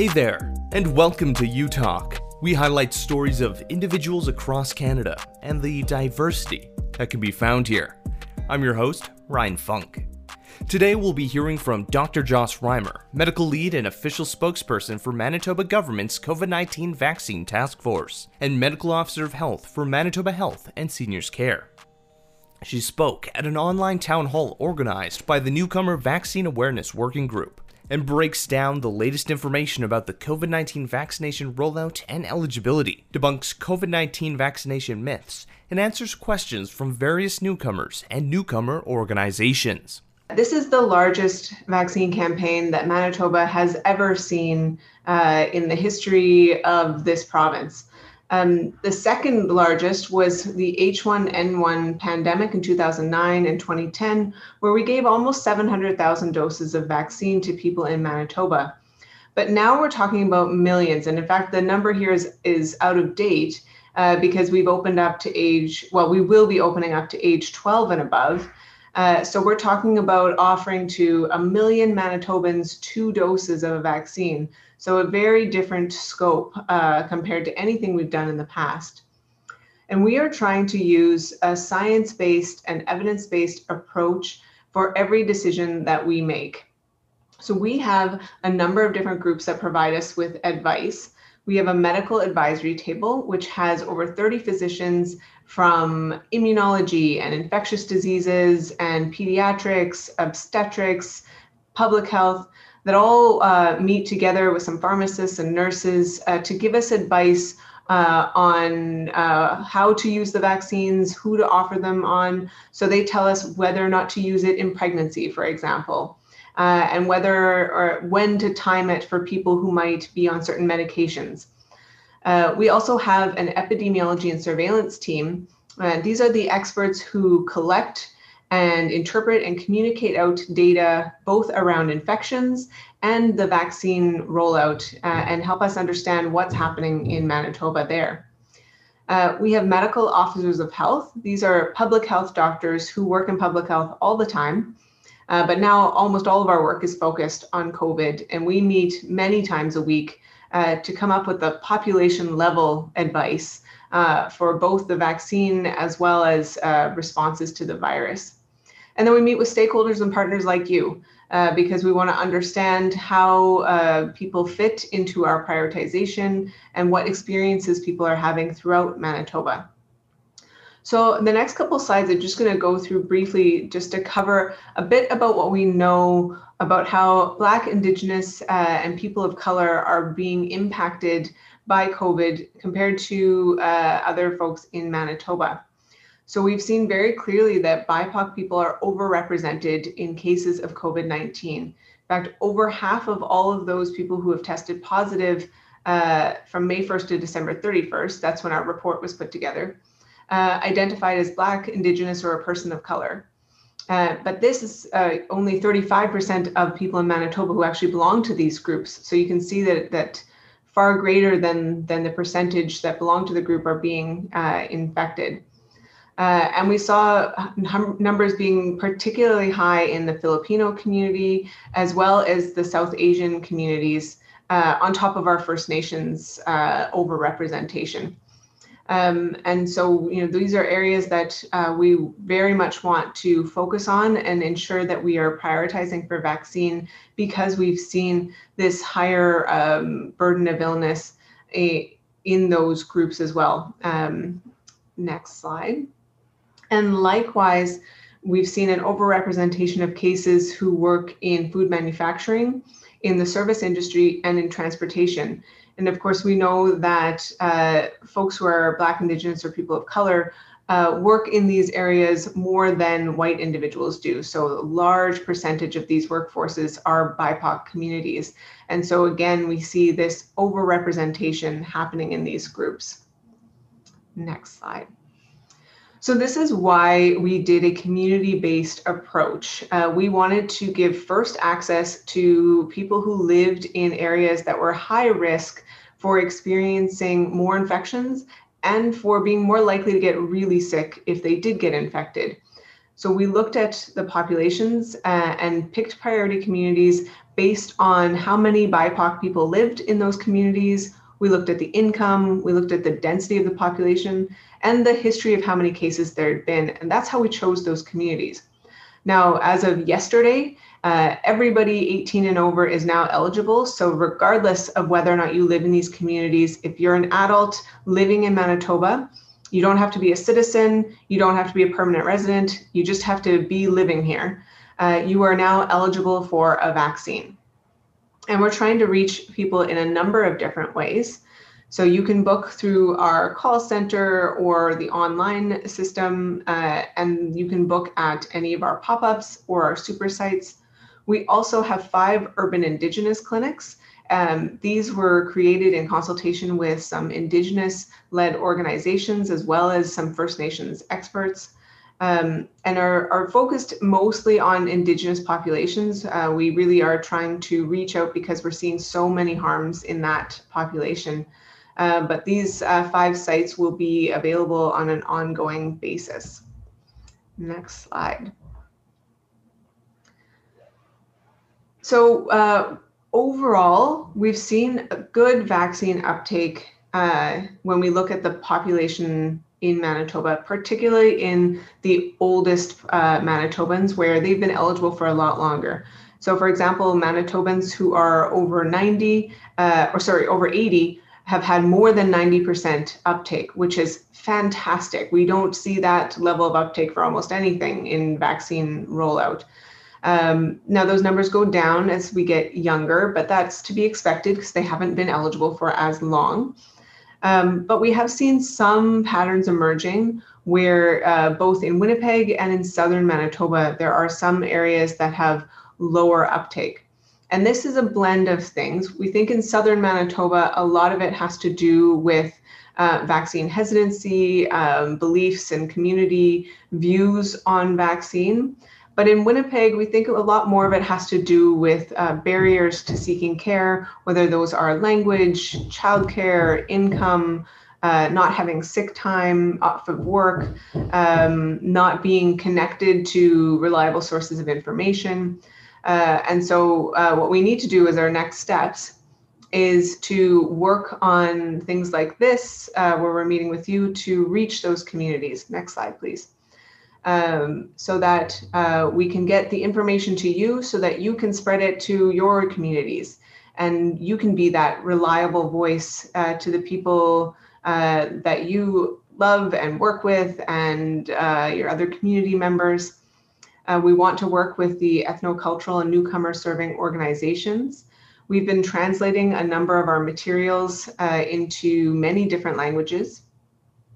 Hey there, and welcome to U Talk. We highlight stories of individuals across Canada and the diversity that can be found here. I'm your host, Ryan Funk. Today we'll be hearing from Dr. Joss Reimer, medical lead and official spokesperson for Manitoba government's COVID 19 vaccine task force, and medical officer of health for Manitoba Health and Seniors Care. She spoke at an online town hall organized by the Newcomer Vaccine Awareness Working Group and breaks down the latest information about the COVID 19 vaccination rollout and eligibility, debunks COVID 19 vaccination myths, and answers questions from various newcomers and newcomer organizations. This is the largest vaccine campaign that Manitoba has ever seen uh, in the history of this province. Um, the second largest was the H1N1 pandemic in 2009 and 2010, where we gave almost 700,000 doses of vaccine to people in Manitoba. But now we're talking about millions. And in fact, the number here is, is out of date uh, because we've opened up to age, well, we will be opening up to age 12 and above. Uh, so we're talking about offering to a million Manitobans two doses of a vaccine. So a very different scope uh, compared to anything we've done in the past. And we are trying to use a science-based and evidence-based approach for every decision that we make. So we have a number of different groups that provide us with advice. We have a medical advisory table, which has over 30 physicians from immunology and infectious diseases and pediatrics, obstetrics, public health, that all uh, meet together with some pharmacists and nurses uh, to give us advice uh, on uh, how to use the vaccines, who to offer them on. So they tell us whether or not to use it in pregnancy, for example, uh, and whether or when to time it for people who might be on certain medications. Uh, we also have an epidemiology and surveillance team. These are the experts who collect and interpret and communicate out data both around infections and the vaccine rollout uh, and help us understand what's happening in Manitoba there. Uh, we have medical officers of health. These are public health doctors who work in public health all the time. Uh, but now almost all of our work is focused on COVID, and we meet many times a week uh, to come up with the population level advice uh, for both the vaccine as well as uh, responses to the virus. And then we meet with stakeholders and partners like you uh, because we want to understand how uh, people fit into our prioritization and what experiences people are having throughout Manitoba. So the next couple slides, I'm just going to go through briefly just to cover a bit about what we know about how Black, Indigenous, uh, and people of color are being impacted by COVID compared to uh, other folks in Manitoba. So we've seen very clearly that BIPOC people are overrepresented in cases of COVID-19. In fact, over half of all of those people who have tested positive uh, from May 1st to December 31st, that's when our report was put together, uh, identified as Black, Indigenous, or a person of color. Uh, but this is uh, only 35% of people in Manitoba who actually belong to these groups. So you can see that that far greater than than the percentage that belong to the group are being uh, infected. Uh, and we saw num numbers being particularly high in the Filipino community, as well as the South Asian communities, uh, on top of our First Nations overrepresentation. Um, and so, you know, these are areas that uh, we very much want to focus on and ensure that we are prioritizing for vaccine because we've seen this higher um, burden of illness a, in those groups as well. Um, next slide. And likewise, we've seen an overrepresentation of cases who work in food manufacturing, in the service industry, and in transportation. And of course, we know that uh, folks who are Black, Indigenous, or people of color uh, work in these areas more than white individuals do. So a large percentage of these workforces are BIPOC communities. And so again, we see this overrepresentation happening in these groups. Next slide. So this is why we did a community-based approach. Uh, we wanted to give first access to people who lived in areas that were high risk for experiencing more infections and for being more likely to get really sick if they did get infected. So we looked at the populations uh, and picked priority communities based on how many BIPOC people lived in those communities. We looked at the income, we looked at the density of the population, and the history of how many cases there had been. And that's how we chose those communities. Now, as of yesterday, uh, everybody 18 and over is now eligible. So, regardless of whether or not you live in these communities, if you're an adult living in Manitoba, you don't have to be a citizen, you don't have to be a permanent resident, you just have to be living here. Uh, you are now eligible for a vaccine. And we're trying to reach people in a number of different ways. So you can book through our call center or the online system, uh, and you can book at any of our pop ups or our super sites. We also have five urban Indigenous clinics. Um, these were created in consultation with some Indigenous led organizations as well as some First Nations experts. Um, and are, are focused mostly on Indigenous populations. Uh, we really are trying to reach out because we're seeing so many harms in that population. Uh, but these uh, five sites will be available on an ongoing basis. Next slide. So uh, overall, we've seen a good vaccine uptake uh, when we look at the population in Manitoba, particularly in the oldest uh, Manitobans where they've been eligible for a lot longer. So for example, Manitobans who are over 90, or sorry, over 80 have had more than 90% uptake, which is fantastic. We don't see that level of uptake for almost anything in vaccine rollout. Um, now, those numbers go down as we get younger, but that's to be expected because they haven't been eligible for as long. Um, but we have seen some patterns emerging where uh, both in Winnipeg and in southern Manitoba, there are some areas that have lower uptake. And this is a blend of things. We think in southern Manitoba, a lot of it has to do with uh, vaccine hesitancy, um, beliefs, and community views on vaccine. But in Winnipeg, we think a lot more of it has to do with uh, barriers to seeking care, whether those are language, childcare, income, uh, not having sick time off of work, um, not being connected to reliable sources of information. Uh, and so, uh, what we need to do as our next steps is to work on things like this, uh, where we're meeting with you to reach those communities. Next slide, please. Um, so that uh, we can get the information to you so that you can spread it to your communities and you can be that reliable voice uh, to the people uh, that you love and work with and your other community members. Uh, we want to work with the ethnocultural and newcomer serving organizations. We've been translating a number of our materials uh, into many different languages.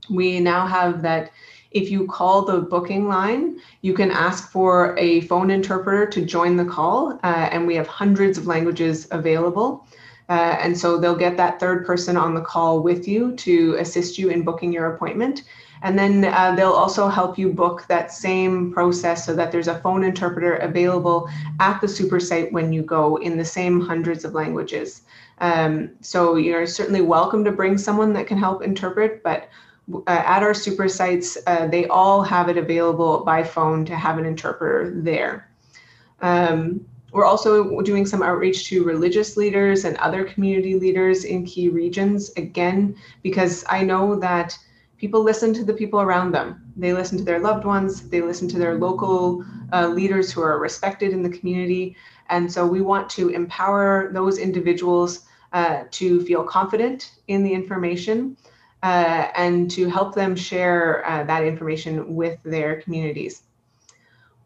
We now have that if you call the booking line, you can ask for a phone interpreter to join the call, uh, and we have hundreds of languages available. Uh, and so they'll get that third person on the call with you to assist you in booking your appointment. And then uh, they'll also help you book that same process so that there's a phone interpreter available at the super site when you go in the same hundreds of languages. Um, so you're certainly welcome to bring someone that can help interpret, but uh, at our super sites, uh, they all have it available by phone to have an interpreter there. Um, we're also doing some outreach to religious leaders and other community leaders in key regions, again, because I know that people listen to the people around them. They listen to their loved ones, they listen to their local uh, leaders who are respected in the community. And so we want to empower those individuals uh, to feel confident in the information uh, and to help them share uh, that information with their communities.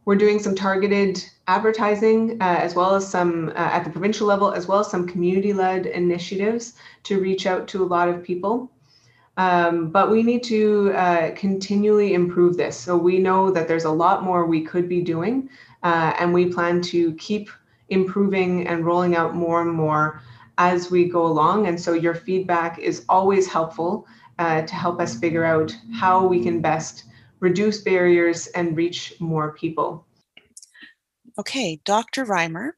We're doing some targeted advertising uh, as well as some uh, at the provincial level, as well as some community led initiatives to reach out to a lot of people. Um, but we need to uh, continually improve this. So we know that there's a lot more we could be doing, uh, and we plan to keep improving and rolling out more and more as we go along. And so your feedback is always helpful uh, to help us figure out how we can best reduce barriers and reach more people. Okay, Dr. Reimer,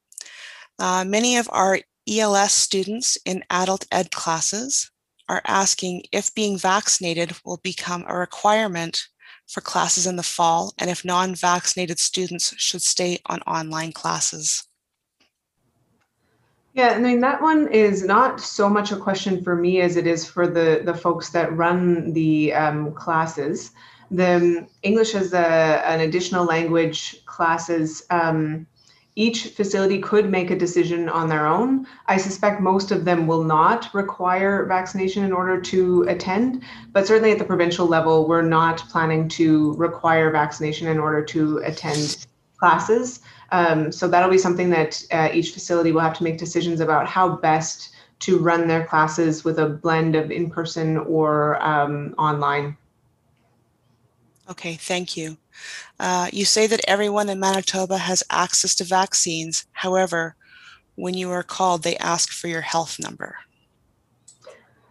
uh, many of our ELS students in adult ed classes are asking if being vaccinated will become a requirement for classes in the fall and if non-vaccinated students should stay on online classes. Yeah, I mean that one is not so much a question for me as it is for the the folks that run the um, classes. The English as a, an additional language classes. Um, each facility could make a decision on their own. I suspect most of them will not require vaccination in order to attend, but certainly at the provincial level, we're not planning to require vaccination in order to attend classes. Um, so that'll be something that uh, each facility will have to make decisions about how best to run their classes with a blend of in person or um, online. Okay, thank you. Uh, you say that everyone in Manitoba has access to vaccines. However, when you are called, they ask for your health number.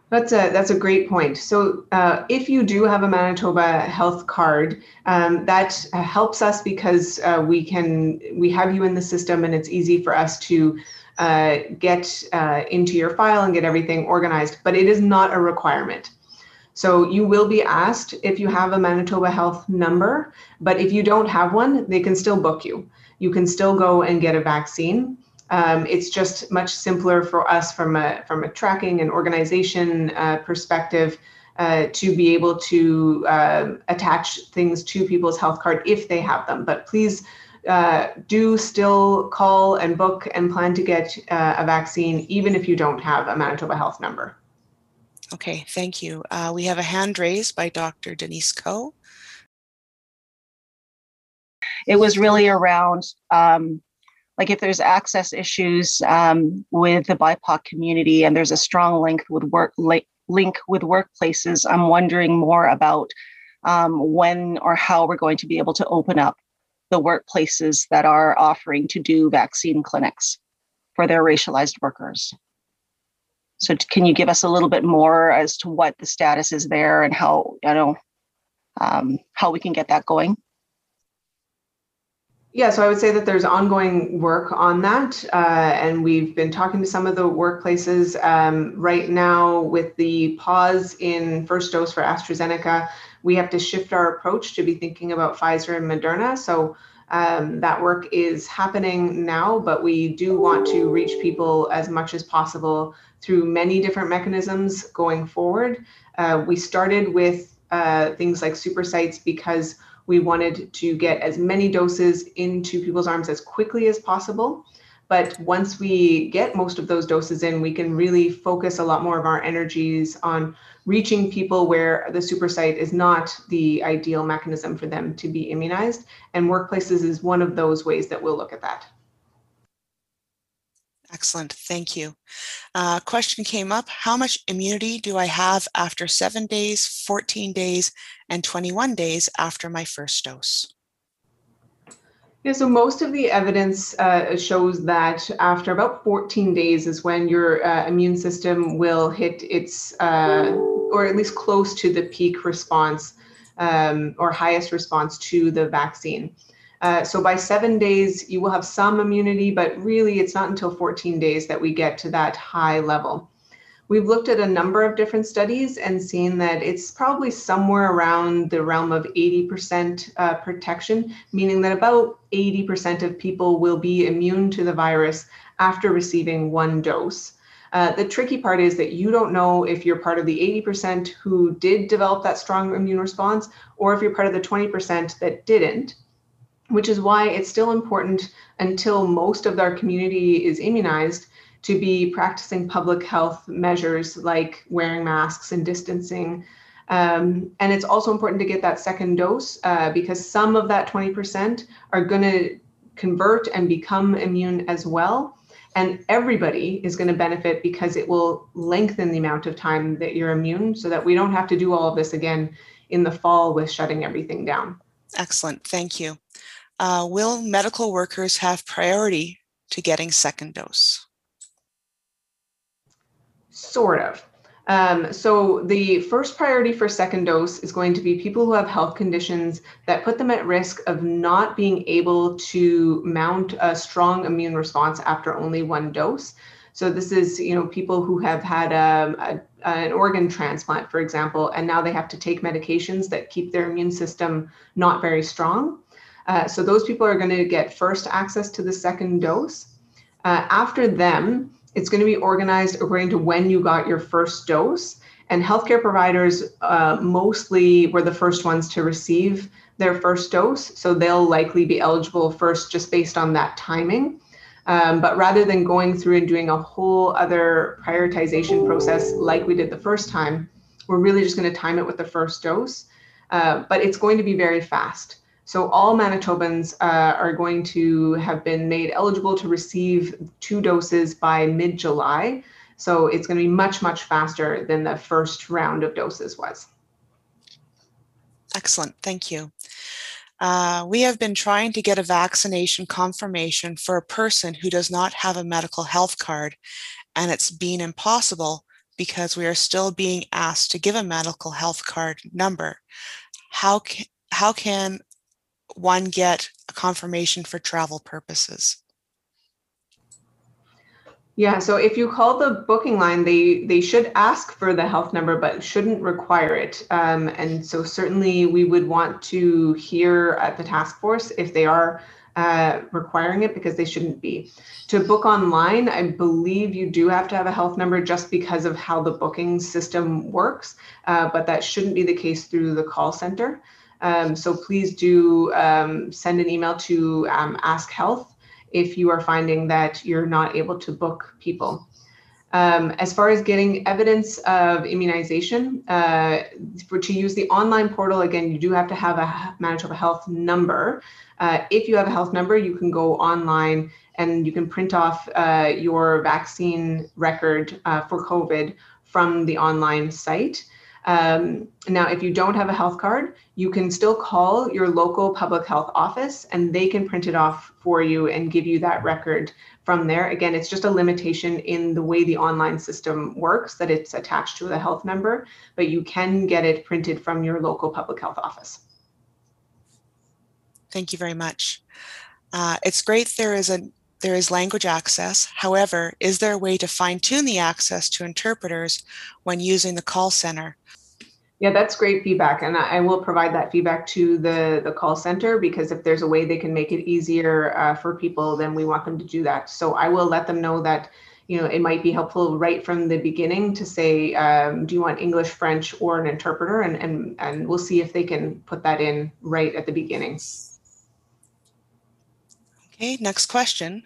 That's a that's a great point. So uh, if you do have a Manitoba health card, um, that uh, helps us because uh, we can we have you in the system and it's easy for us to uh, get uh, into your file and get everything organized. But it is not a requirement. So you will be asked if you have a Manitoba health number, but if you don't have one, they can still book you. You can still go and get a vaccine. Um, it's just much simpler for us from a from a tracking and organization uh, perspective uh, to be able to uh, attach things to people's health card if they have them. But please uh, do still call and book and plan to get uh, a vaccine even if you don't have a Manitoba Health number. Okay, thank you. Uh, we have a hand raised by Dr. Denise Coe. It was really around um, like if there's access issues um, with the BIPOC community and there's a strong link with work li- link with workplaces, I'm wondering more about um, when or how we're going to be able to open up the workplaces that are offering to do vaccine clinics for their racialized workers. So, can you give us a little bit more as to what the status is there and how you know um, how we can get that going? Yeah, so I would say that there's ongoing work on that. Uh, and we've been talking to some of the workplaces um, right now with the pause in first dose for AstraZeneca. We have to shift our approach to be thinking about Pfizer and Moderna. So um, that work is happening now, but we do want to reach people as much as possible through many different mechanisms going forward. Uh, we started with uh, things like super sites because we wanted to get as many doses into people's arms as quickly as possible. But once we get most of those doses in, we can really focus a lot more of our energies on reaching people where the super site is not the ideal mechanism for them to be immunized. And workplaces is one of those ways that we'll look at that. Excellent, thank you. Uh, question came up, how much immunity do I have after seven days, 14 days, and 21 days after my first dose? Yeah, so most of the evidence uh, shows that after about 14 days is when your uh, immune system will hit its, uh, or at least close to the peak response um, or highest response to the vaccine. Uh, so by seven days, you will have some immunity, but really it's not until 14 days that we get to that high level. We've looked at a number of different studies and seen that it's probably somewhere around the realm of 80% uh, protection, meaning that about 80% of people will be immune to the virus after receiving one dose. Uh, the tricky part is that you don't know if you're part of the 80% who did develop that strong immune response or if you're part of the 20% that didn't which is why it's still important until most of our community is immunized to be practicing public health measures like wearing masks and distancing. Um, and it's also important to get that second dose uh, because some of that 20% are going to convert and become immune as well. And everybody is going to benefit because it will lengthen the amount of time that you're immune so that we don't have to do all of this again in the fall with shutting everything down. Excellent. Thank you uh, will medical workers have priority to getting second dose? Sort of. Um, so the first priority for second dose is going to be people who have health conditions that put them at risk of not being able to mount a strong immune response after only one dose. So this is, you know, people who have had um, a, an organ transplant, for example, and now they have to take medications that keep their immune system not very strong. Uh, so those people are going to get first access to the second dose. Uh, after them, It's going to be organized according to when you got your first dose. And healthcare providers uh, mostly were the first ones to receive their first dose. So they'll likely be eligible first just based on that timing. Um, but rather than going through and doing a whole other prioritization process like we did the first time, we're really just going to time it with the first dose. Uh, but it's going to be very fast. So all Manitobans uh, are going to have been made eligible to receive two doses by mid-July. So it's going to be much, much faster than the first round of doses was. Excellent, thank you. Uh, we have been trying to get a vaccination confirmation for a person who does not have a medical health card, and it's been impossible because we are still being asked to give a medical health card number. How can, how can one get a confirmation for travel purposes? Yeah, so if you call the booking line, they they should ask for the health number, but shouldn't require it. Um, and so certainly we would want to hear at the task force if they are uh, requiring it because they shouldn't be. To book online, I believe you do have to have a health number just because of how the booking system works, uh, but that shouldn't be the case through the call center. Um, so please do um, send an email to um, Ask Health if you are finding that you're not able to book people. Um, as far as getting evidence of immunization, uh, to use the online portal, again, you do have to have a Manitoba Health number. Uh, if you have a health number, you can go online and you can print off uh, your vaccine record uh, for COVID from the online site. Um, now, if you don't have a health card, you can still call your local public health office and they can print it off for you and give you that record from there. Again, it's just a limitation in the way the online system works that it's attached to the health number, but you can get it printed from your local public health office. Thank you very much. Uh, it's great there is a there is language access. However, is there a way to fine tune the access to interpreters when using the call center? Yeah, that's great feedback. And I will provide that feedback to the, the call center because if there's a way they can make it easier uh, for people, then we want them to do that. So I will let them know that, you know, it might be helpful right from the beginning to say, um, do you want English, French, or an interpreter? And, and, and we'll see if they can put that in right at the beginning. Okay, next question.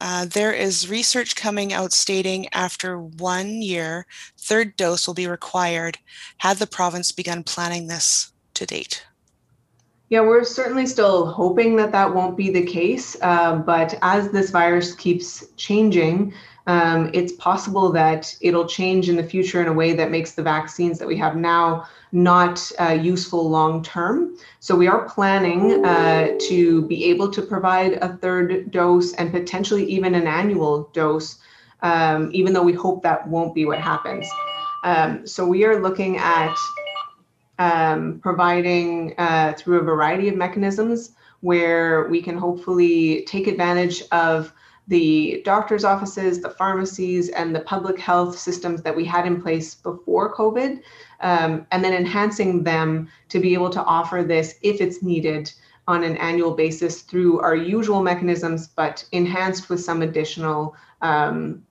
Uh, there is research coming out stating after one year, third dose will be required. Had the province begun planning this to date? Yeah, we're certainly still hoping that that won't be the case. Uh, but as this virus keeps changing, um, it's possible that it'll change in the future in a way that makes the vaccines that we have now not uh, useful long term. So we are planning uh, to be able to provide a third dose and potentially even an annual dose, um, even though we hope that won't be what happens. Um, so we are looking at um, providing uh, through a variety of mechanisms where we can hopefully take advantage of the doctor's offices, the pharmacies, and the public health systems that we had in place before COVID, um, and then enhancing them to be able to offer this if it's needed on an annual basis through our usual mechanisms, but enhanced with some additional um,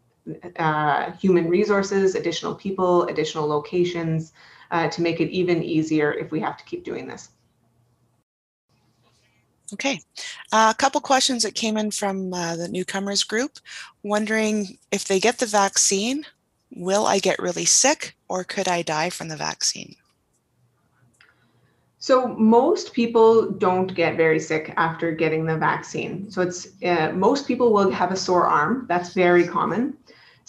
uh, human resources, additional people, additional locations uh, to make it even easier if we have to keep doing this. Okay, uh, a couple questions that came in from uh, the newcomers group, wondering if they get the vaccine, will I get really sick or could I die from the vaccine? So most people don't get very sick after getting the vaccine. So it's uh, most people will have a sore arm. That's very common.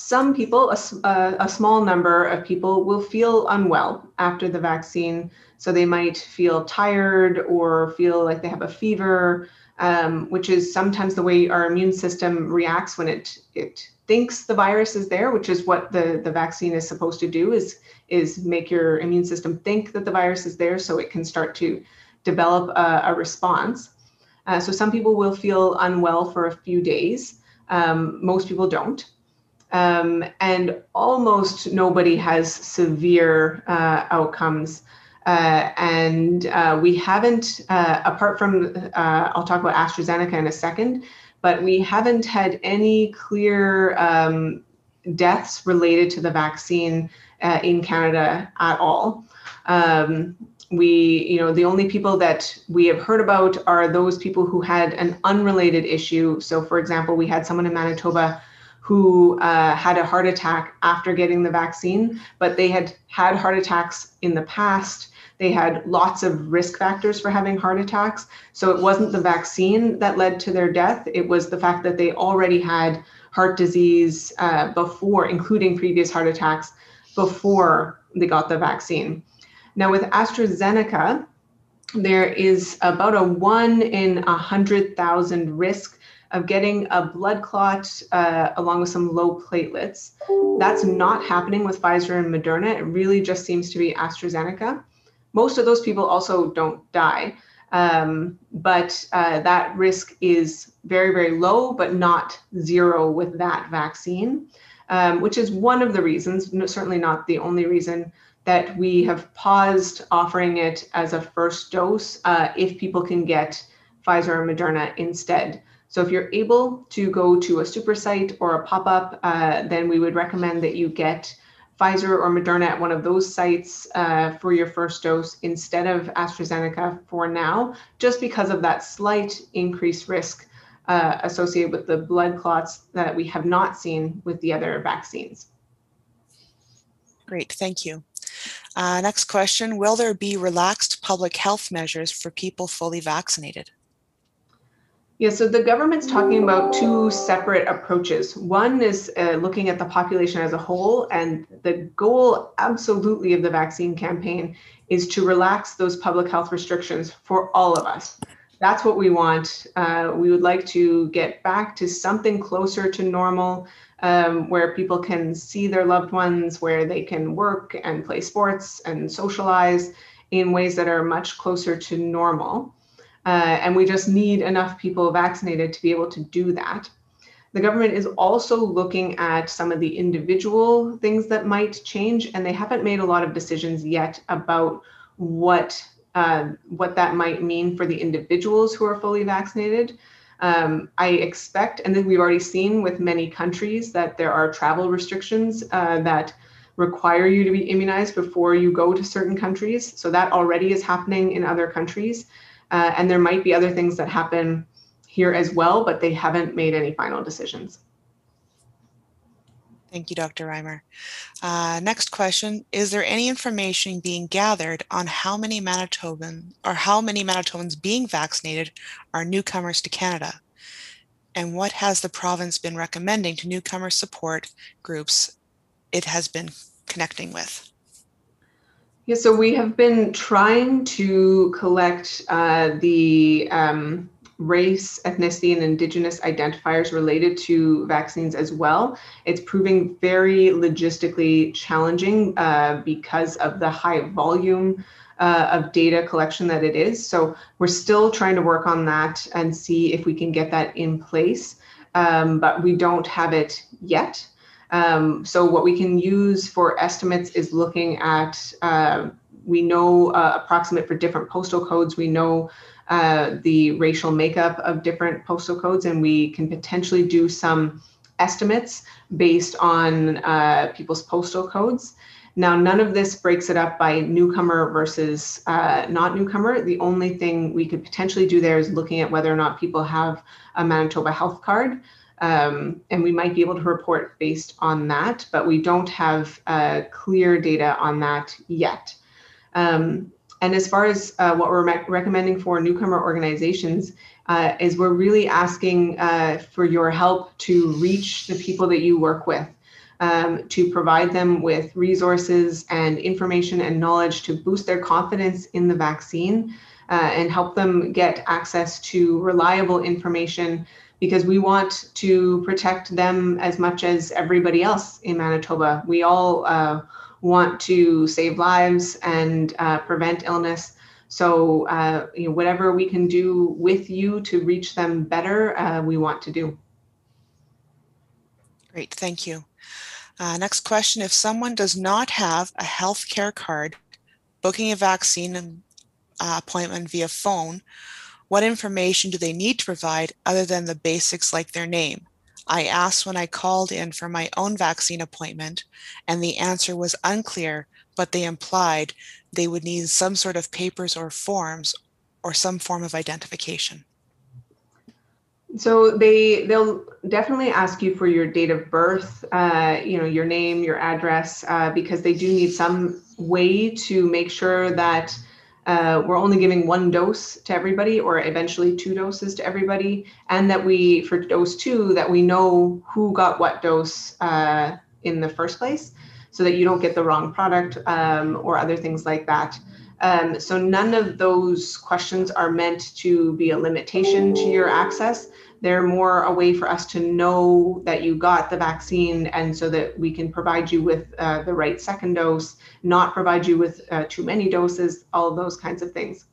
Some people, a, a, small number of people, will feel unwell after the vaccine. So they might feel tired or feel like they have a fever, um, which is sometimes the way our immune system reacts when it it thinks the virus is there, which is what the, the vaccine is supposed to do is, is make your immune system think that the virus is there so it can start to develop a, a response. Uh, so some people will feel unwell for a few days. Um, most people don't. Um, and almost nobody has severe uh, outcomes uh, and uh, we haven't, uh, apart from, uh, I'll talk about AstraZeneca in a second, but we haven't had any clear um, deaths related to the vaccine uh, in Canada at all. Um, we, you know, the only people that we have heard about are those people who had an unrelated issue. So, for example, we had someone in Manitoba who uh, had a heart attack after getting the vaccine, but they had had heart attacks in the past. They had lots of risk factors for having heart attacks. So it wasn't the vaccine that led to their death, it was the fact that they already had heart disease uh, before, including previous heart attacks, before they got the vaccine. Now, with AstraZeneca, there is about a one in a hundred thousand risk of getting a blood clot uh, along with some low platelets. That's not happening with Pfizer and Moderna. It really just seems to be AstraZeneca. Most of those people also don't die, um, but uh, that risk is very, very low, but not zero with that vaccine, um, which is one of the reasons, certainly not the only reason, that we have paused offering it as a first dose uh, if people can get Pfizer or Moderna instead. So if you're able to go to a super site or a pop-up, uh, then we would recommend that you get Pfizer or Moderna at one of those sites uh, for your first dose instead of AstraZeneca for now, just because of that slight increased risk uh, associated with the blood clots that we have not seen with the other vaccines. Great, thank you. Uh, next question, will there be relaxed public health measures for people fully vaccinated? Yeah, so the government's talking about two separate approaches. One is uh, looking at the population as a whole, and the goal absolutely of the vaccine campaign is to relax those public health restrictions for all of us. That's what we want. Uh, we would like to get back to something closer to normal, um, where people can see their loved ones, where they can work and play sports and socialize in ways that are much closer to normal. Uh, and we just need enough people vaccinated to be able to do that. The government is also looking at some of the individual things that might change, and they haven't made a lot of decisions yet about what uh, what that might mean for the individuals who are fully vaccinated. Um, I expect, and then we've already seen with many countries that there are travel restrictions uh, that require you to be immunized before you go to certain countries. So that already is happening in other countries. Uh, and there might be other things that happen here as well, but they haven't made any final decisions. Thank you, Dr. Reimer. Uh, next question, is there any information being gathered on how many Manitoban or how many Manitobans being vaccinated are newcomers to Canada? And what has the province been recommending to newcomer support groups it has been connecting with? Yeah, so we have been trying to collect uh, the um, race, ethnicity, and indigenous identifiers related to vaccines as well. It's proving very logistically challenging uh, because of the high volume uh, of data collection that it is. So we're still trying to work on that and see if we can get that in place, um, but we don't have it yet. Um, so what we can use for estimates is looking at, uh, we know uh, approximate for different postal codes, we know uh, the racial makeup of different postal codes, and we can potentially do some estimates based on uh, people's postal codes. Now, none of this breaks it up by newcomer versus uh, not newcomer. The only thing we could potentially do there is looking at whether or not people have a Manitoba health card. Um, and we might be able to report based on that, but we don't have uh, clear data on that yet. Um, and as far as uh, what we're re- recommending for newcomer organizations, uh, is we're really asking uh, for your help to reach the people that you work with, um, to provide them with resources and information and knowledge to boost their confidence in the vaccine uh, and help them get access to reliable information because we want to protect them as much as everybody else in Manitoba. We all uh, want to save lives and uh, prevent illness. So, uh, you know, whatever we can do with you to reach them better, uh, we want to do. Great, thank you. Uh, next question, if someone does not have a health care card, booking a vaccine uh, appointment via phone What information do they need to provide other than the basics like their name? I asked when I called in for my own vaccine appointment, and the answer was unclear, but they implied they would need some sort of papers or forms or some form of identification. So they they'll definitely ask you for your date of birth, uh, you know, your name, your address, uh, because they do need some way to make sure that uh, we're only giving one dose to everybody, or eventually two doses to everybody, and that we for dose two that we know who got what dose uh, in the first place, so that you don't get the wrong product um, or other things like that. Um, so none of those questions are meant to be a limitation to your access. They're more a way for us to know that you got the vaccine and so that we can provide you with uh, the right second dose, not provide you with uh, too many doses, all those kinds of things.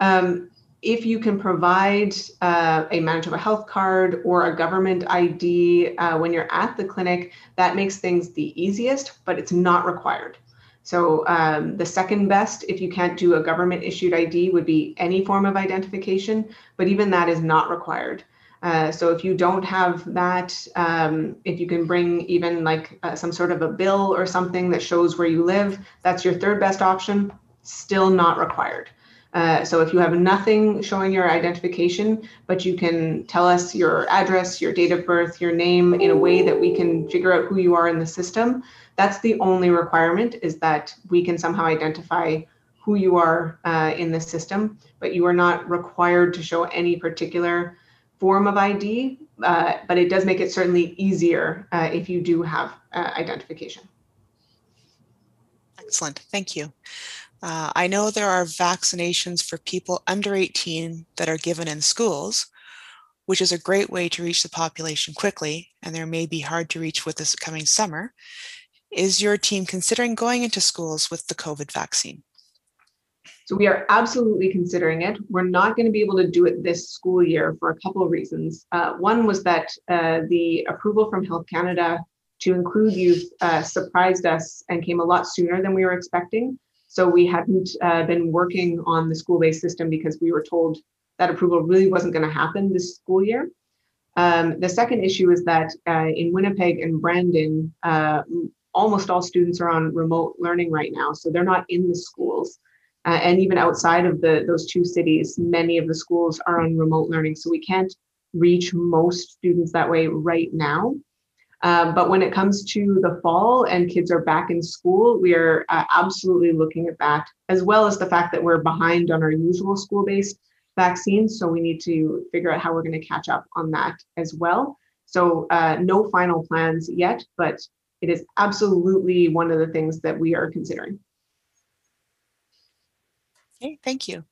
Um, if you can provide uh, a Manitoba health card or a government ID uh, when you're at the clinic, that makes things the easiest, but it's not required. So um, the second best, if you can't do a government issued ID, would be any form of identification, but even that is not required. Uh, so if you don't have that, um, if you can bring even like uh, some sort of a bill or something that shows where you live, that's your third best option, still not required. Uh, so if you have nothing showing your identification, but you can tell us your address, your date of birth, your name in a way that we can figure out who you are in the system, that's the only requirement is that we can somehow identify who you are uh, in the system, but you are not required to show any particular form of ID, uh, but it does make it certainly easier uh, if you do have uh, identification. Excellent, thank you. Uh, I know there are vaccinations for people under 18 that are given in schools, which is a great way to reach the population quickly, and there may be hard to reach with this coming summer. Is your team considering going into schools with the COVID vaccine? So we are absolutely considering it. We're not going to be able to do it this school year for a couple of reasons. Uh, one was that uh, the approval from Health Canada to include youth uh, surprised us and came a lot sooner than we were expecting. So we hadn't uh, been working on the school-based system because we were told that approval really wasn't going to happen this school year. Um, the second issue is that uh, in Winnipeg and Brandon, uh, almost all students are on remote learning right now, so they're not in the schools. Uh, and even outside of the those two cities, many of the schools are on remote learning, so we can't reach most students that way right now. Um, but when it comes to the fall and kids are back in school, we are uh, absolutely looking at that, as well as the fact that we're behind on our usual school-based vaccines. So we need to figure out how we're going to catch up on that as well. So uh, no final plans yet, but it is absolutely one of the things that we are considering. Okay, thank you.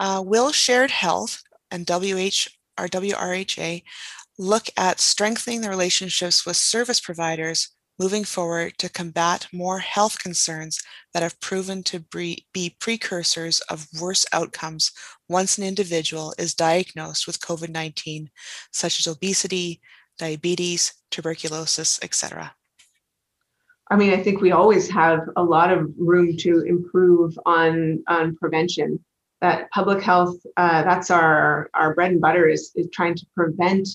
Uh, will shared health and WH or WRHA look at strengthening the relationships with service providers moving forward to combat more health concerns that have proven to be precursors of worse outcomes once an individual is diagnosed with COVID-19, such as obesity, diabetes, tuberculosis, etc. I mean, I think we always have a lot of room to improve on on prevention. That public health, uh, that's our our bread and butter is is trying to prevent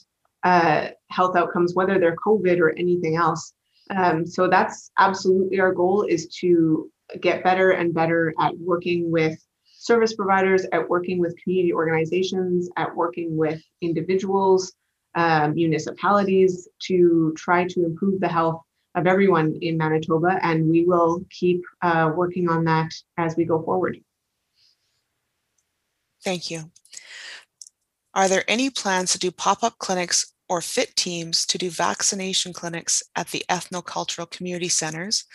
uh, health outcomes, whether they're COVID or anything else. Um, so that's absolutely our goal is to get better and better at working with service providers, at working with community organizations, at working with individuals, uh, municipalities to try to improve the health of everyone in Manitoba, and we will keep uh, working on that as we go forward. Thank you. Are there any plans to do pop-up clinics or fit teams to do vaccination clinics at the ethnocultural community centers?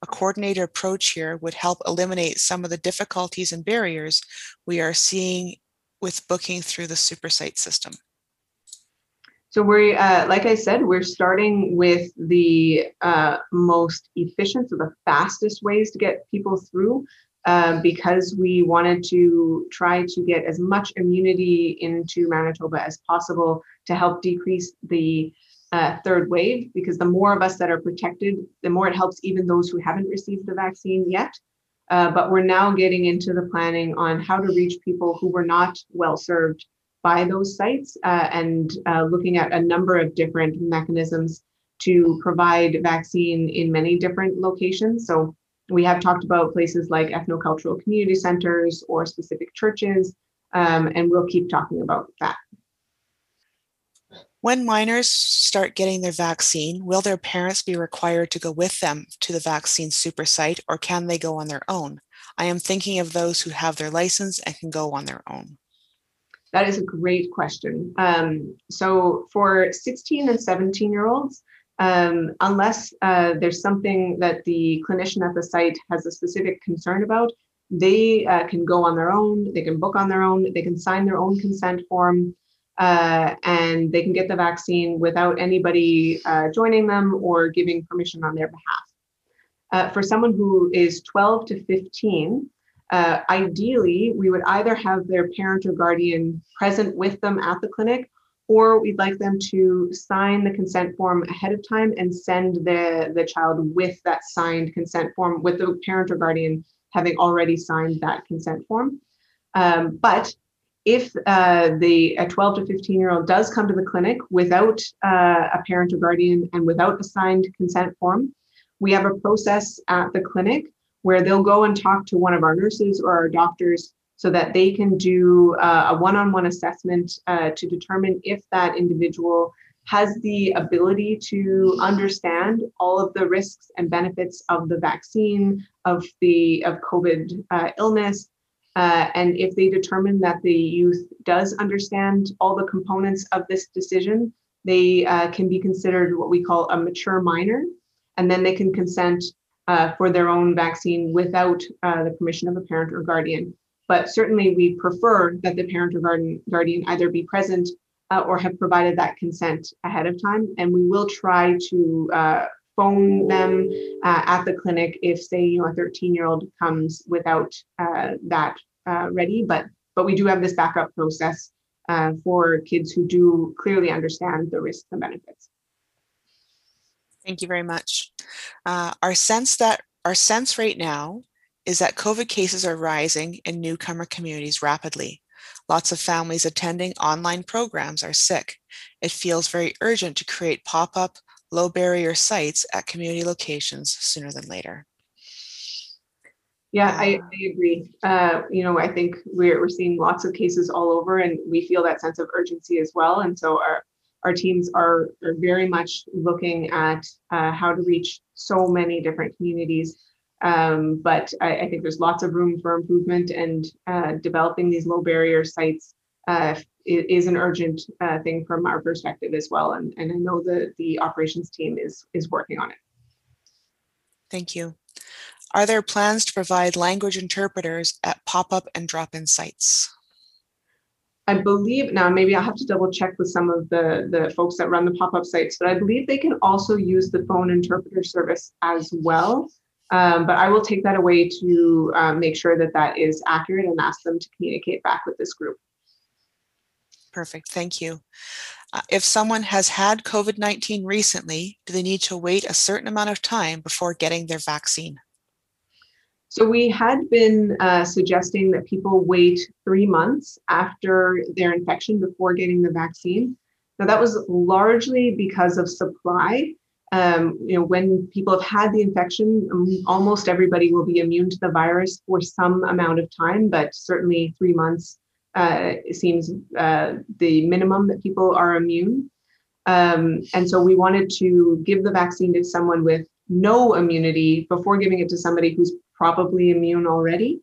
A coordinated approach here would help eliminate some of the difficulties and barriers we are seeing with booking through the SuperSite system. So we, uh, like I said, we're starting with the uh, most efficient, so the fastest ways to get people through, uh, because we wanted to try to get as much immunity into Manitoba as possible to help decrease the uh, third wave. Because the more of us that are protected, the more it helps even those who haven't received the vaccine yet. Uh, but we're now getting into the planning on how to reach people who were not well served by those sites uh, and uh, looking at a number of different mechanisms to provide vaccine in many different locations. So we have talked about places like ethnocultural community centers or specific churches, um, and we'll keep talking about that. When minors start getting their vaccine, will their parents be required to go with them to the vaccine super site or can they go on their own? I am thinking of those who have their license and can go on their own. That is a great question. Um, so for 16 and 17 year olds, um, unless uh, there's something that the clinician at the site has a specific concern about, they uh, can go on their own, they can book on their own, they can sign their own consent form, uh, and they can get the vaccine without anybody uh, joining them or giving permission on their behalf. Uh, for someone who is 12 to 15, uh, ideally, we would either have their parent or guardian present with them at the clinic, or we'd like them to sign the consent form ahead of time and send the, the child with that signed consent form, with the parent or guardian having already signed that consent form. Um, but if uh, the a 12 to 15 year old does come to the clinic without uh, a parent or guardian and without a signed consent form, we have a process at the clinic where they'll go and talk to one of our nurses or our doctors so that they can do uh, a one-on-one assessment uh, to determine if that individual has the ability to understand all of the risks and benefits of the vaccine of the of covid uh, illness uh, and if they determine that the youth does understand all the components of this decision they uh, can be considered what we call a mature minor and then they can consent uh, for their own vaccine without uh, the permission of a parent or guardian. But certainly, we prefer that the parent or guardian, guardian either be present uh, or have provided that consent ahead of time. And we will try to uh, phone them uh, at the clinic if, say, you know, a 13 year old comes without uh, that ready. But but we do have this backup process for kids who do clearly understand the risks and benefits. Thank you very much. Uh, our sense that our sense right now is that COVID cases are rising in newcomer communities rapidly. Lots of families attending online programs are sick. It feels very urgent to create pop-up, low barrier sites at community locations sooner than later. Yeah, I, I agree. Uh, you know, I think we're, we're seeing lots of cases all over and we feel that sense of urgency as well. And so our, our teams are, are very much looking at uh, how to reach so many different communities. Um, but I, I, think there's lots of room for improvement and uh, developing these low barrier sites uh, is an urgent uh, thing from our perspective as well. And, and I know the, the operations team is, is working on it. Thank you. Are there plans to provide language interpreters at pop-up and drop-in sites? I believe now maybe I'll have to double check with some of the the folks that run the pop-up sites, but I believe they can also use the phone interpreter service as well. Um, but I will take that away to um, make sure that that is accurate and ask them to communicate back with this group. Perfect, thank you. Uh, if someone has had COVID-19 recently, do they need to wait a certain amount of time before getting their vaccine? So we had been uh, suggesting that people wait three months after their infection before getting the vaccine. Now that was largely because of supply. Um, you know, when people have had the infection, um, almost everybody will be immune to the virus for some amount of time, but certainly three months uh, seems uh, the minimum that people are immune. Um, and so we wanted to give the vaccine to someone with no immunity before giving it to somebody who's probably immune already.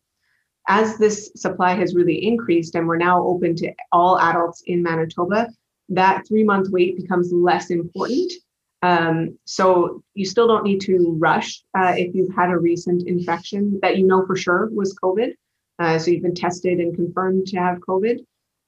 As this supply has really increased and we're now open to all adults in Manitoba, that three month wait becomes less important. Um, so you still don't need to rush uh, if you've had a recent infection that you know for sure was COVID. Uh, so you've been tested and confirmed to have COVID.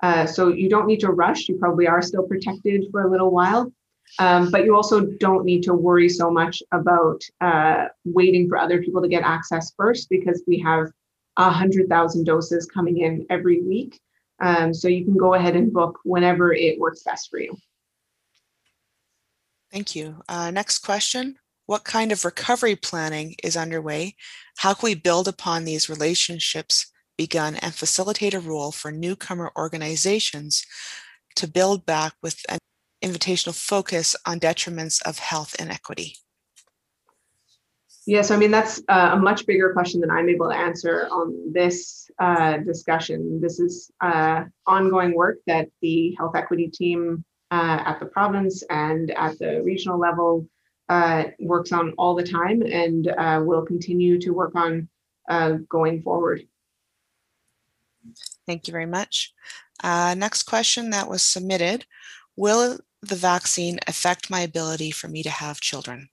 Uh, so you don't need to rush. You probably are still protected for a little while. Um, but you also don't need to worry so much about uh, waiting for other people to get access first because we have 100,000 doses coming in every week. Um, so you can go ahead and book whenever it works best for you. Thank you. Uh, next question. What kind of recovery planning is underway? How can we build upon these relationships begun and facilitate a role for newcomer organizations to build back with invitational focus on detriments of health inequity? Yeah, so I mean, that's uh, a much bigger question than I'm able to answer on this uh, discussion. This is uh, ongoing work that the health equity team uh, at the province and at the regional level uh, works on all the time and uh, will continue to work on going forward. Thank you very much. next question that was submitted. Will the vaccine affect my ability for me to have children?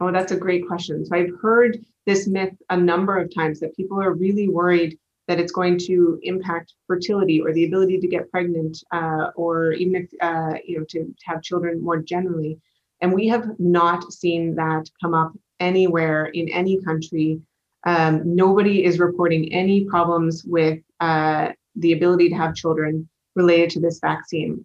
Oh, that's a great question. So I've heard this myth a number of times that people are really worried that it's going to impact fertility or the ability to get pregnant uh, or even if uh, you know to, to have children more generally and we have not seen that come up anywhere in any country um, nobody is reporting any problems with uh, the ability to have children related to this vaccine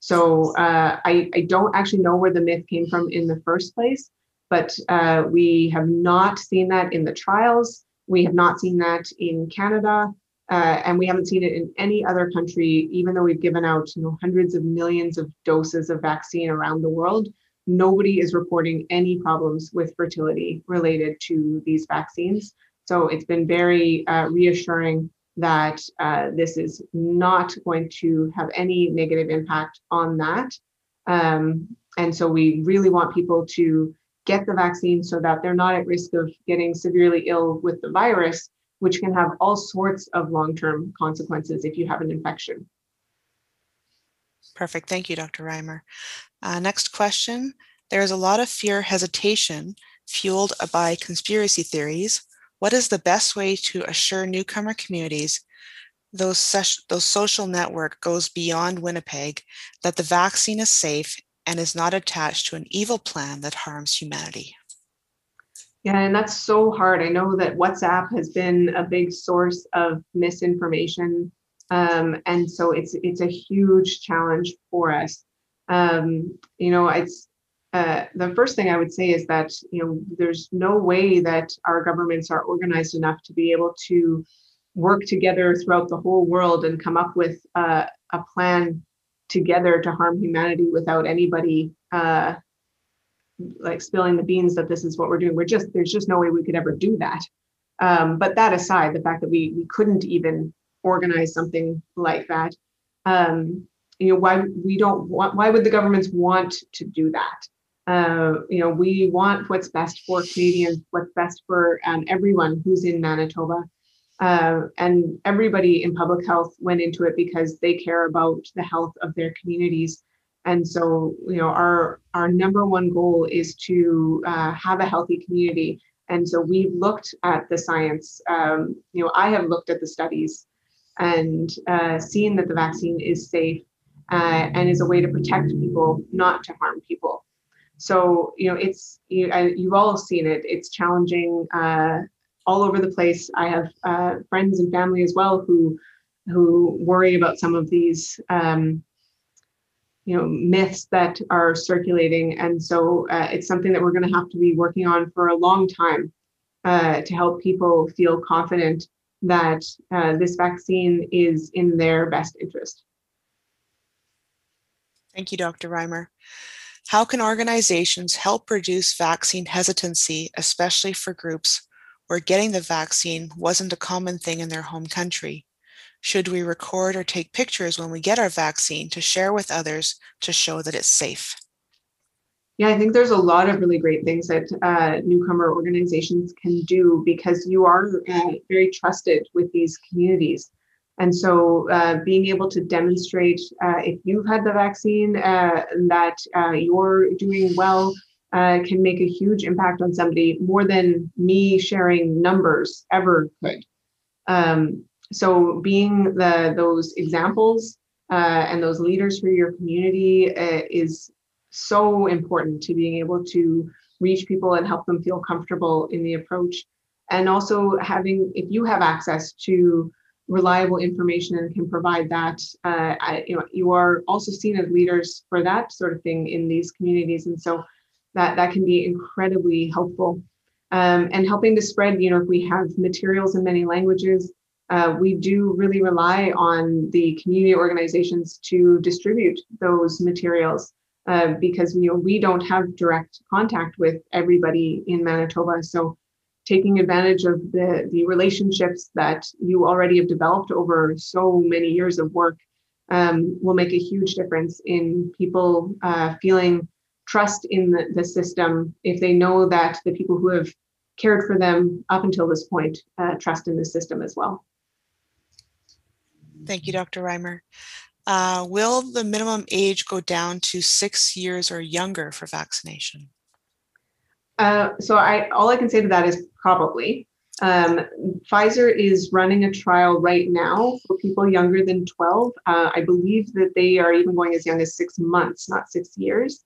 so uh, I, I don't actually know where the myth came from in the first place but uh, we have not seen that in the trials. We have not seen that in Canada, uh, and we haven't seen it in any other country, even though we've given out you know, hundreds of millions of doses of vaccine around the world. Nobody is reporting any problems with fertility related to these vaccines. So it's been very uh, reassuring that uh, this is not going to have any negative impact on that. Um, and so we really want people to get the vaccine so that they're not at risk of getting severely ill with the virus, which can have all sorts of long term consequences if you have an infection. Perfect. Thank you, Dr. Reimer. Uh, next question. There is a lot of fear, hesitation fueled by conspiracy theories. What is the best way to assure newcomer communities those, those social network goes beyond Winnipeg, that the vaccine is safe and is not attached to an evil plan that harms humanity. Yeah, and that's so hard. I know that WhatsApp has been a big source of misinformation, um, and so it's it's a huge challenge for us. Um, you know, it's uh, the first thing I would say is that you know there's no way that our governments are organized enough to be able to work together throughout the whole world and come up with uh, a plan together to harm humanity without anybody uh, like spilling the beans that this is what we're doing. We're just there's just no way we could ever do that. Um, but that aside, the fact that we we couldn't even organize something like that, um, you know, why we don't want why would the governments want to do that? Uh, you know, we want what's best for Canadians, what's best for um, everyone who's in Manitoba. Uh, and everybody in public health went into it because they care about the health of their communities. And so, you know, our our number one goal is to uh, have a healthy community. And so we've looked at the science. Um, you know, I have looked at the studies and uh, seen that the vaccine is safe uh, and is a way to protect people, not to harm people. So, you know, it's you, you've all seen it. It's challenging uh, all over the place. I have uh, friends and family as well who who worry about some of these um, you know myths that are circulating, and so uh, it's something that we're going to have to be working on for a long time uh, to help people feel confident that uh, this vaccine is in their best interest. Thank you, Dr. Reimer. How can organizations help reduce vaccine hesitancy, especially for groups where getting the vaccine wasn't a common thing in their home country? Should we record or take pictures when we get our vaccine to share with others to show that it's safe? Yeah, I think there's a lot of really great things that uh, newcomer organizations can do because you are uh, very trusted with these communities. And so uh, being able to demonstrate uh, if you've had the vaccine uh, that uh, you're doing well uh, can make a huge impact on somebody more than me sharing numbers ever could. Um, so being the those examples uh, and those leaders for your community is so important to being able to reach people and help them feel comfortable in the approach and also having if you have access to reliable information and can provide that uh, I, you know you are also seen as leaders for that sort of thing in these communities and so that that can be incredibly helpful. Um, and helping to spread, you know, if we have materials in many languages, uh, we do really rely on the community organizations to distribute those materials uh, because you know we don't have direct contact with everybody in Manitoba. So taking advantage of the the relationships that you already have developed over so many years of work um, will make a huge difference in people uh, feeling trust in the, the system if they know that the people who have cared for them up until this point uh, trust in the system as well. Thank you, Dr. Reimer. Uh, will the minimum age go down to six years or younger for vaccination? Uh, so I all I can say to that is probably. Um, Pfizer is running a trial right now for people younger than 12. Uh, I believe that they are even going as young as six months, not six years,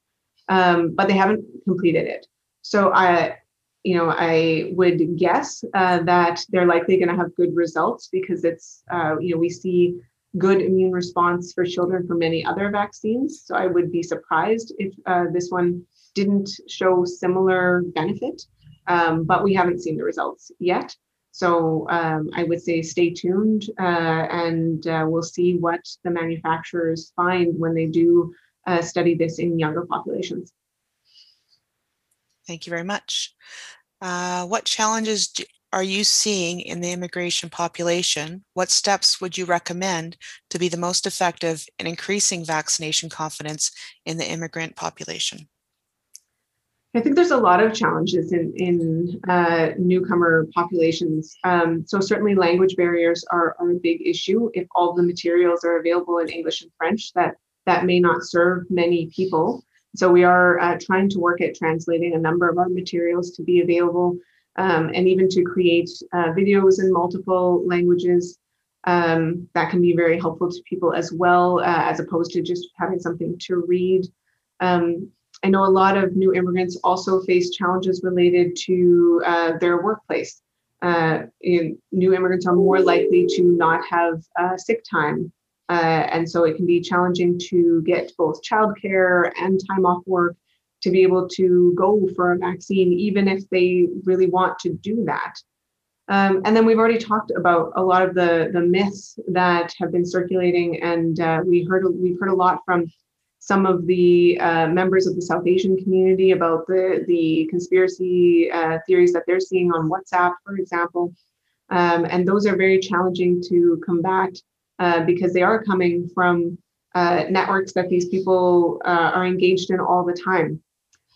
um, but they haven't completed it. So I, you know, I would guess uh, that they're likely going to have good results because it's, uh, you know, we see good immune response for children for many other vaccines. So I would be surprised if uh, this one didn't show similar benefit um, but we haven't seen the results yet. So um, I would say stay tuned uh, and uh, we'll see what the manufacturers find when they do uh, study this in younger populations. Thank you very much. Uh, what challenges are you seeing in the immigration population? What steps would you recommend to be the most effective in increasing vaccination confidence in the immigrant population? I think there's a lot of challenges in in uh, newcomer populations. Um, so certainly language barriers are, are a big issue. If all the materials are available in English and French, that that may not serve many people. So we are uh, trying to work at translating a number of our materials to be available, um, and even to create uh, videos in multiple languages. Um, that can be very helpful to people as well, uh, as opposed to just having something to read. Um, I know a lot of new immigrants also face challenges related to uh, their workplace. Uh, new immigrants are more likely to not have uh, sick time. Uh, and so it can be challenging to get both childcare and time off work to be able to go for a vaccine, even if they really want to do that. Um, and then we've already talked about a lot of the, the myths that have been circulating, and uh, we heard we've heard a lot from some of the uh, members of the South Asian community about the, the conspiracy uh, theories that they're seeing on WhatsApp, for example. Um, and those are very challenging to combat uh, because they are coming from uh, networks that these people uh, are engaged in all the time.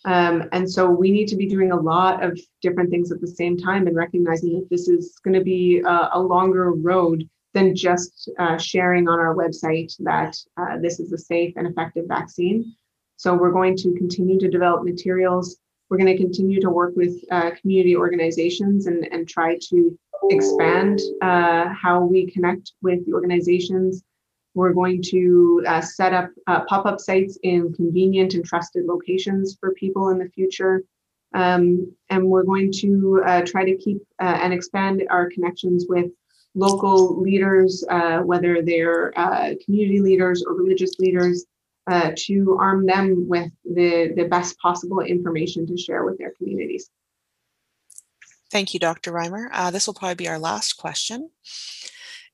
Um, and so we need to be doing a lot of different things at the same time and recognizing that this is going to be a, a longer road than just uh, sharing on our website that uh, this is a safe and effective vaccine. So we're going to continue to develop materials. We're going to continue to work with uh, community organizations and, and try to expand uh, how we connect with the organizations. We're going to uh, set up uh, pop-up sites in convenient and trusted locations for people in the future. Um, and we're going to try to keep and expand our connections with local leaders, uh, whether they're uh, community leaders or religious leaders, uh, to arm them with the, the best possible information to share with their communities. Thank you, Dr. Reimer. Uh, this will probably be our last question.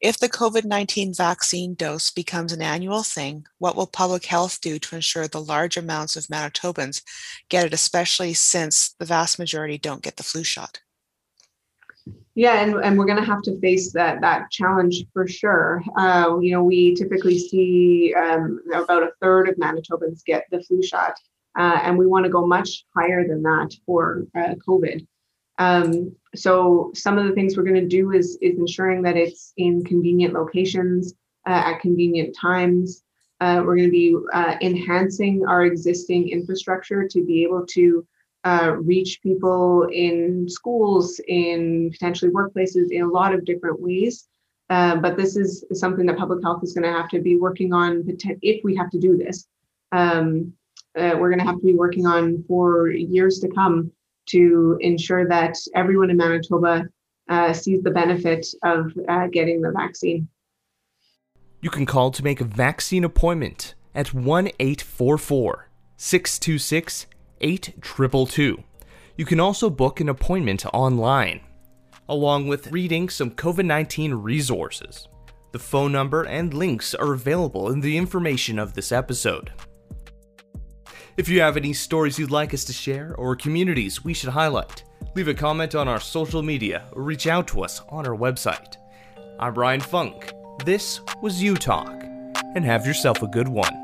If the COVID 19 vaccine dose becomes an annual thing, what will public health do to ensure the large amounts of Manitobans get it, especially since the vast majority don't get the flu shot? Yeah, and, and we're going to have to face that that challenge for sure. Uh, you know, we typically see um, about a third of Manitobans get the flu shot, uh, and we want to go much higher than that for uh, COVID. Um, so some of the things we're going to do is is ensuring that it's in convenient locations uh, at convenient times. Uh, we're going to be uh, enhancing our existing infrastructure to be able to uh, reach people in schools, in potentially workplaces, in a lot of different ways. Uh, but this is something that public health is going to have to be working on if we have to do this. Um, uh, we're going to have to be working on for years to come to ensure that everyone in Manitoba uh, sees the benefit of uh, getting the vaccine. You can call to make a vaccine appointment at 1 844 626 8222. You can also book an appointment online, along with reading some COVID 19 resources. The phone number and links are available in the information of this episode. If you have any stories you'd like us to share or communities we should highlight, leave a comment on our social media or reach out to us on our website. I'm Ryan Funk. This was U Talk, and have yourself a good one.